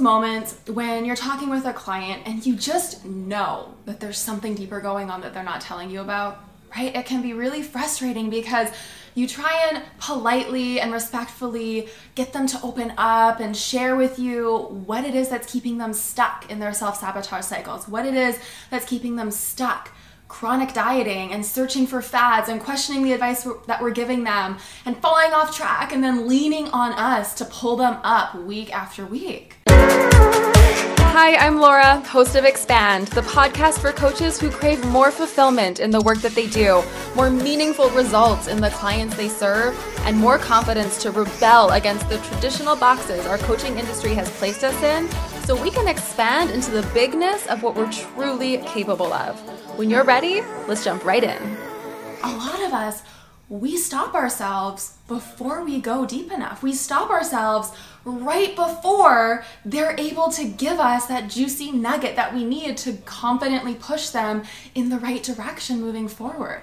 moments when you're talking with a client and you just know that there's something deeper going on that they're not telling you about, right? It can be really frustrating because you try and politely and respectfully get them to open up and share with you what it is that's keeping them stuck in their self sabotage cycles, what it is that's keeping them stuck chronic dieting and searching for fads and questioning the advice that we're giving them and falling off track and then leaning on us to pull them up week after week. Hi, I'm Laura, host of Expand, the podcast for coaches who crave more fulfillment in the work that they do, more meaningful results in the clients they serve, and more confidence to rebel against the traditional boxes our coaching industry has placed us in so we can expand into the bigness of what we're truly capable of. When you're ready, let's jump right in. A lot of us, we stop ourselves before we go deep enough. We stop ourselves right before they're able to give us that juicy nugget that we need to confidently push them in the right direction moving forward.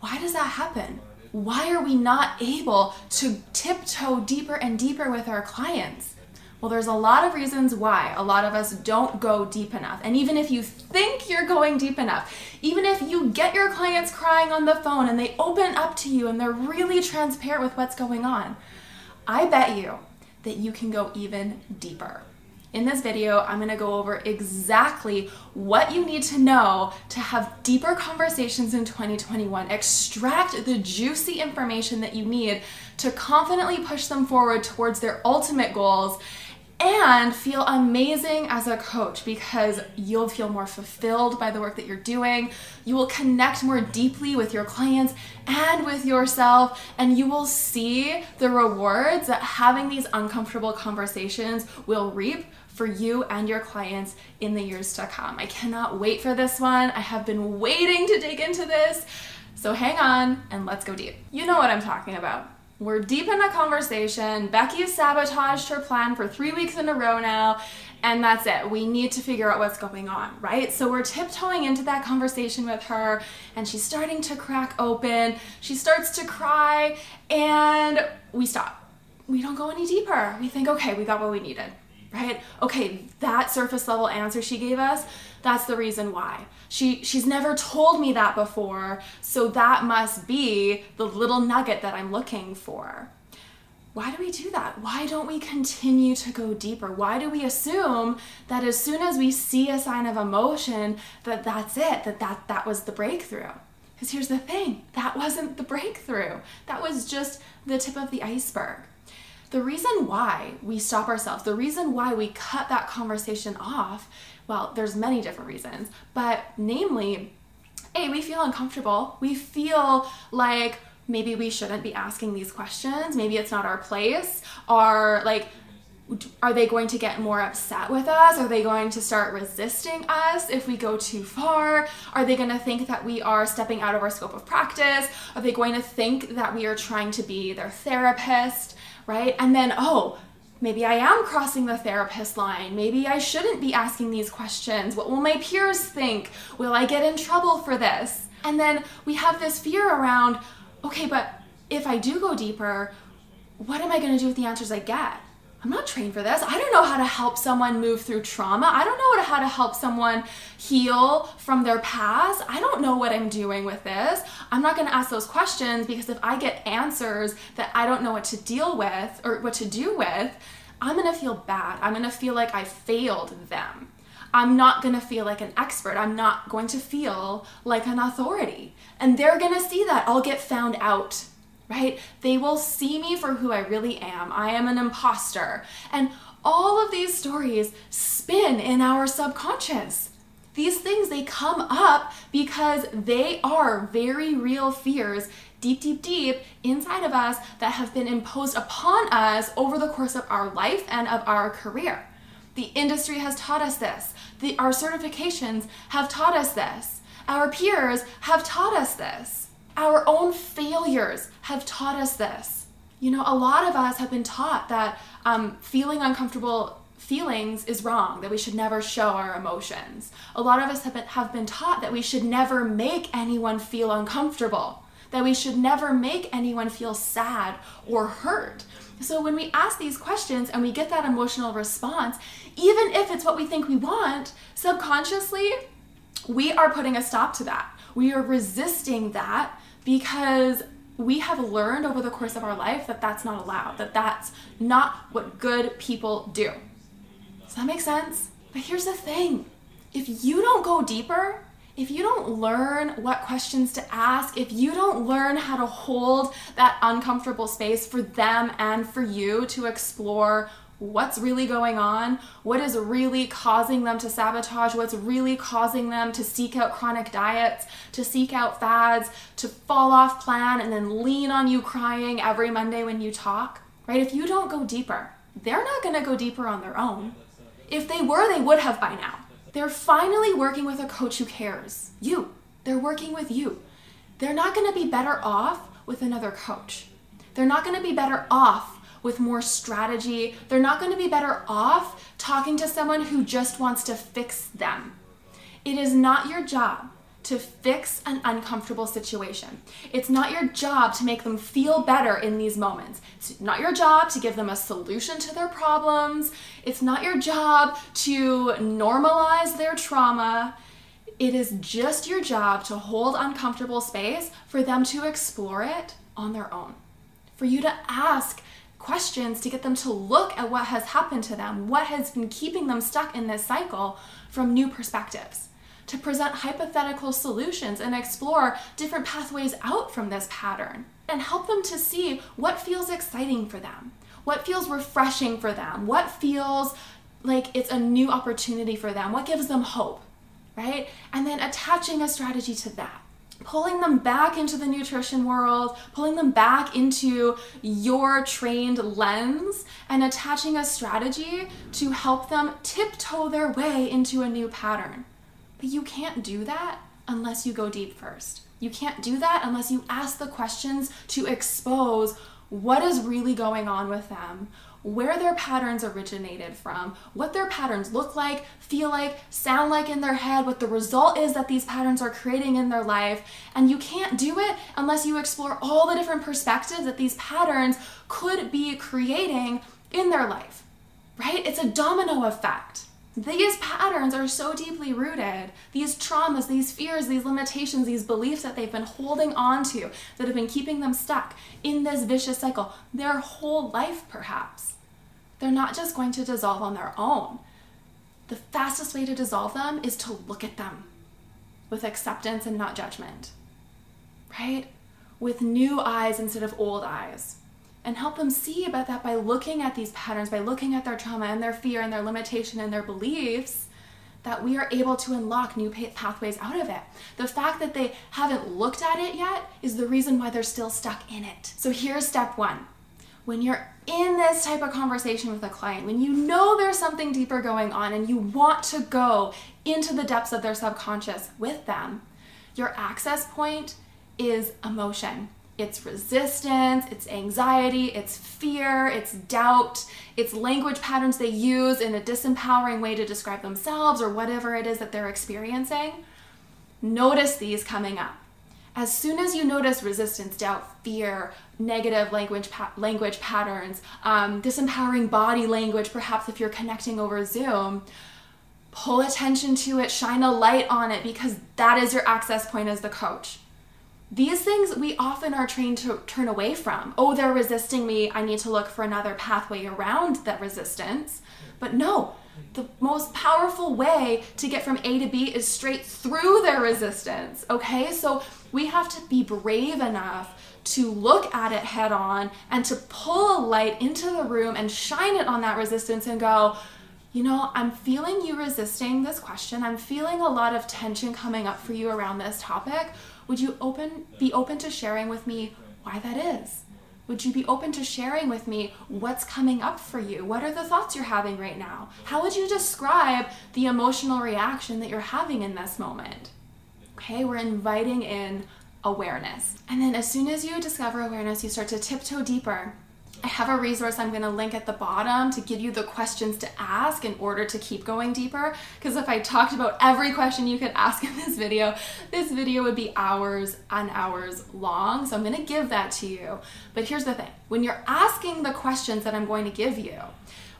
Why does that happen? Why are we not able to tiptoe deeper and deeper with our clients? Well, there's a lot of reasons why a lot of us don't go deep enough. And even if you think you're going deep enough, even if you get your clients crying on the phone and they open up to you and they're really transparent with what's going on, I bet you that you can go even deeper. In this video, I'm gonna go over exactly what you need to know to have deeper conversations in 2021. Extract the juicy information that you need to confidently push them forward towards their ultimate goals and feel amazing as a coach because you'll feel more fulfilled by the work that you're doing. You will connect more deeply with your clients and with yourself, and you will see the rewards that having these uncomfortable conversations will reap for you and your clients in the years to come. I cannot wait for this one. I have been waiting to dig into this. So hang on and let's go deep. You know what I'm talking about. We're deep in a conversation. Becky sabotaged her plan for three weeks in a row now, and that's it. We need to figure out what's going on, right? So we're tiptoeing into that conversation with her, and she's starting to crack open. She starts to cry, and we stop. We don't go any deeper. We think, okay, we got what we needed, right? Okay, that surface level answer she gave us, that's the reason why. She she's never told me that before, so that must be the little nugget that I'm looking for. Why do we do that? Why don't we continue to go deeper? Why do we assume that as soon as we see a sign of emotion that that's it, that that that was the breakthrough? Because here's the thing, that wasn't the breakthrough. That was just the tip of the iceberg. The reason why we stop ourselves, the reason why we cut that conversation off well, there's many different reasons, but namely, A, we feel uncomfortable. We feel like maybe we shouldn't be asking these questions. Maybe it's not our place. Or like, are they going to get more upset with us? Are they going to start resisting us if we go too far? Are they going to think that we are stepping out of our scope of practice? Are they going to think that we are trying to be their therapist? Right? And then, oh, Maybe I am crossing the therapist line. Maybe I shouldn't be asking these questions. What will my peers think? Will I get in trouble for this? And then we have this fear around okay, but if I do go deeper, what am I going to do with the answers I get? I'm not trained for this. I don't know how to help someone move through trauma. I don't know how to help someone heal from their past. I don't know what I'm doing with this. I'm not going to ask those questions because if I get answers that I don't know what to deal with or what to do with, I'm going to feel bad. I'm going to feel like I failed them. I'm not going to feel like an expert. I'm not going to feel like an authority. And they're going to see that. I'll get found out right? They will see me for who I really am. I am an imposter. And all of these stories spin in our subconscious. These things, they come up because they are very real fears deep, deep, deep inside of us that have been imposed upon us over the course of our life and of our career. The industry has taught us this. The, our certifications have taught us this. Our peers have taught us this. Our own failures have taught us this. You know, a lot of us have been taught that um, feeling uncomfortable feelings is wrong, that we should never show our emotions. A lot of us have been, have been taught that we should never make anyone feel uncomfortable, that we should never make anyone feel sad or hurt. So when we ask these questions and we get that emotional response, even if it's what we think we want, subconsciously, we are putting a stop to that. We are resisting that because we have learned over the course of our life that that's not allowed, that that's not what good people do. Does that make sense? But here's the thing if you don't go deeper, if you don't learn what questions to ask, if you don't learn how to hold that uncomfortable space for them and for you to explore what's really going on, what is really causing them to sabotage, what's really causing them to seek out chronic diets, to seek out fads, to fall off plan and then lean on you crying every Monday when you talk, right? If you don't go deeper, they're not going to go deeper on their own. If they were, they would have by now. They're finally working with a coach who cares. You. They're working with you. They're not going to be better off with another coach. They're not going to be better off with more strategy. They're not going to be better off talking to someone who just wants to fix them. It is not your job to fix an uncomfortable situation. It's not your job to make them feel better in these moments. It's not your job to give them a solution to their problems. It's not your job to normalize their trauma. It is just your job to hold uncomfortable space for them to explore it on their own. For you to ask questions to get them to look at what has happened to them, what has been keeping them stuck in this cycle from new perspectives to present hypothetical solutions and explore different pathways out from this pattern and help them to see what feels exciting for them, what feels refreshing for them, what feels like it's a new opportunity for them, what gives them hope, right? And then attaching a strategy to that. Pulling them back into the nutrition world, pulling them back into your trained lens, and attaching a strategy to help them tiptoe their way into a new pattern. But you can't do that unless you go deep first. You can't do that unless you ask the questions to expose what is really going on with them, where their patterns originated from, what their patterns look like, feel like, sound like in their head, what the result is that these patterns are creating in their life. And you can't do it unless you explore all the different perspectives that these patterns could be creating in their life, right? It's a domino effect. These patterns are so deeply rooted. These traumas, these fears, these limitations, these beliefs that they've been holding on to that have been keeping them stuck in this vicious cycle their whole life, perhaps. They're not just going to dissolve on their own. The fastest way to dissolve them is to look at them with acceptance and not judgment, right? With new eyes instead of old eyes and help them see about that by looking at these patterns, by looking at their trauma and their fear and their limitation and their beliefs, that we are able to unlock new pathways out of it. The fact that they haven't looked at it yet is the reason why they're still stuck in it. So here's step one. When you're in this type of conversation with a client, when you know there's something deeper going on and you want to go into the depths of their subconscious with them, your access point is emotion. It's resistance, it's anxiety, it's fear, it's doubt, it's language patterns they use in a disempowering way to describe themselves or whatever it is that they're experiencing. Notice these coming up. As soon as you notice resistance, doubt, fear, negative language pa- language patterns, um, disempowering body language, perhaps if you're connecting over Zoom, pull attention to it, shine a light on it because that is your access point as the coach. These things we often are trained to turn away from. Oh, they're resisting me. I need to look for another pathway around that resistance. But no, the most powerful way to get from A to B is straight through their resistance. Okay, so we have to be brave enough to look at it head on and to pull a light into the room and shine it on that resistance and go, you know, I'm feeling you resisting this question. I'm feeling a lot of tension coming up for you around this topic. Would you open be open to sharing with me why that is? Would you be open to sharing with me what's coming up for you? What are the thoughts you're having right now? How would you describe the emotional reaction that you're having in this moment? Okay, we're inviting in awareness. And then as soon as you discover awareness, you start to tiptoe deeper I have a resource I'm going to link at the bottom to give you the questions to ask in order to keep going deeper. Because if I talked about every question you could ask in this video, this video would be hours and hours long. So I'm going to give that to you. But here's the thing when you're asking the questions that I'm going to give you,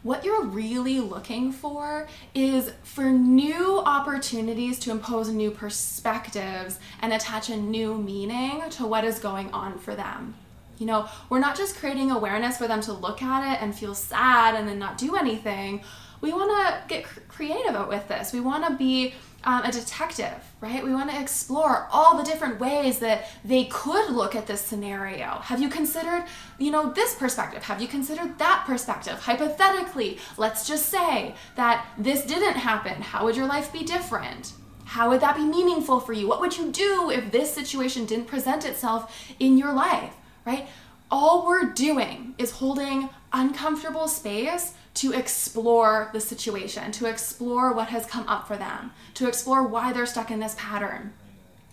what you're really looking for is for new opportunities to impose new perspectives and attach a new meaning to what is going on for them. You know, we're not just creating awareness for them to look at it and feel sad and then not do anything. We want to get creative with this. We want to be um, a detective, right? We want to explore all the different ways that they could look at this scenario. Have you considered, you know, this perspective? Have you considered that perspective? Hypothetically, let's just say that this didn't happen. How would your life be different? How would that be meaningful for you? What would you do if this situation didn't present itself in your life? Right? All we're doing is holding uncomfortable space to explore the situation, to explore what has come up for them, to explore why they're stuck in this pattern.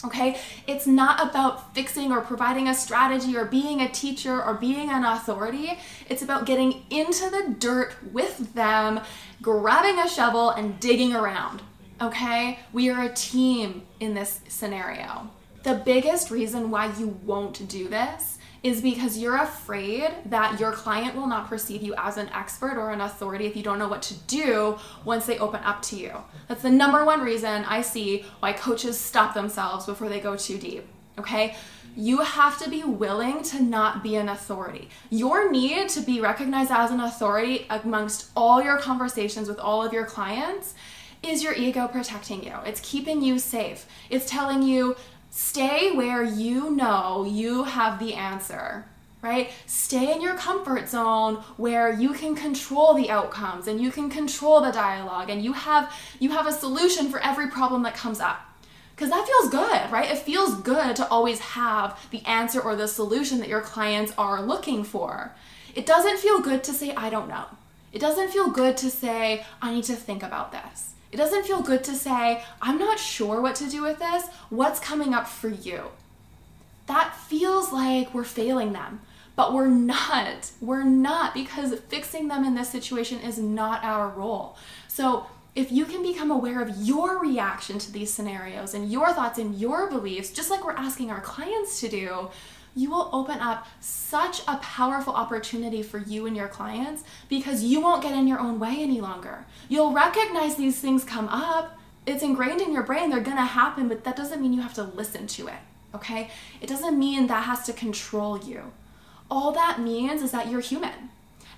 Okay? It's not about fixing or providing a strategy or being a teacher or being an authority. It's about getting into the dirt with them, grabbing a shovel and digging around. Okay? We are a team in this scenario. The biggest reason why you won't do this is because you're afraid that your client will not perceive you as an expert or an authority if you don't know what to do once they open up to you. That's the number one reason I see why coaches stop themselves before they go too deep. Okay? You have to be willing to not be an authority. Your need to be recognized as an authority amongst all your conversations with all of your clients is your ego protecting you. It's keeping you safe. It's telling you, Stay where you know you have the answer, right? Stay in your comfort zone where you can control the outcomes and you can control the dialogue and you have you have a solution for every problem that comes up. Cuz that feels good, right? It feels good to always have the answer or the solution that your clients are looking for. It doesn't feel good to say I don't know. It doesn't feel good to say I need to think about this. It doesn't feel good to say, I'm not sure what to do with this. What's coming up for you? That feels like we're failing them, but we're not. We're not because fixing them in this situation is not our role. So, if you can become aware of your reaction to these scenarios and your thoughts and your beliefs, just like we're asking our clients to do, you will open up such a powerful opportunity for you and your clients because you won't get in your own way any longer. You'll recognize these things come up. It's ingrained in your brain, they're gonna happen, but that doesn't mean you have to listen to it, okay? It doesn't mean that has to control you. All that means is that you're human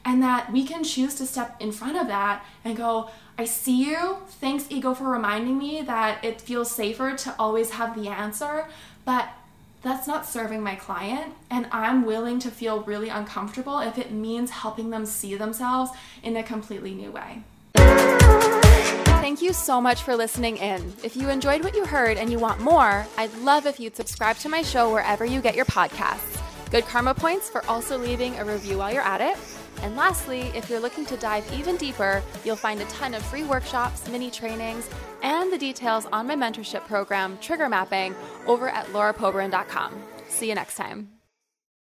and that we can choose to step in front of that and go, I see you. Thanks, ego, for reminding me that it feels safer to always have the answer. But that's not serving my client. And I'm willing to feel really uncomfortable if it means helping them see themselves in a completely new way. Thank you so much for listening in. If you enjoyed what you heard and you want more, I'd love if you'd subscribe to my show wherever you get your podcasts. Good karma points for also leaving a review while you're at it. And lastly, if you're looking to dive even deeper, you'll find a ton of free workshops, mini trainings, and the details on my mentorship program, Trigger Mapping, over at laurapobrin.com. See you next time.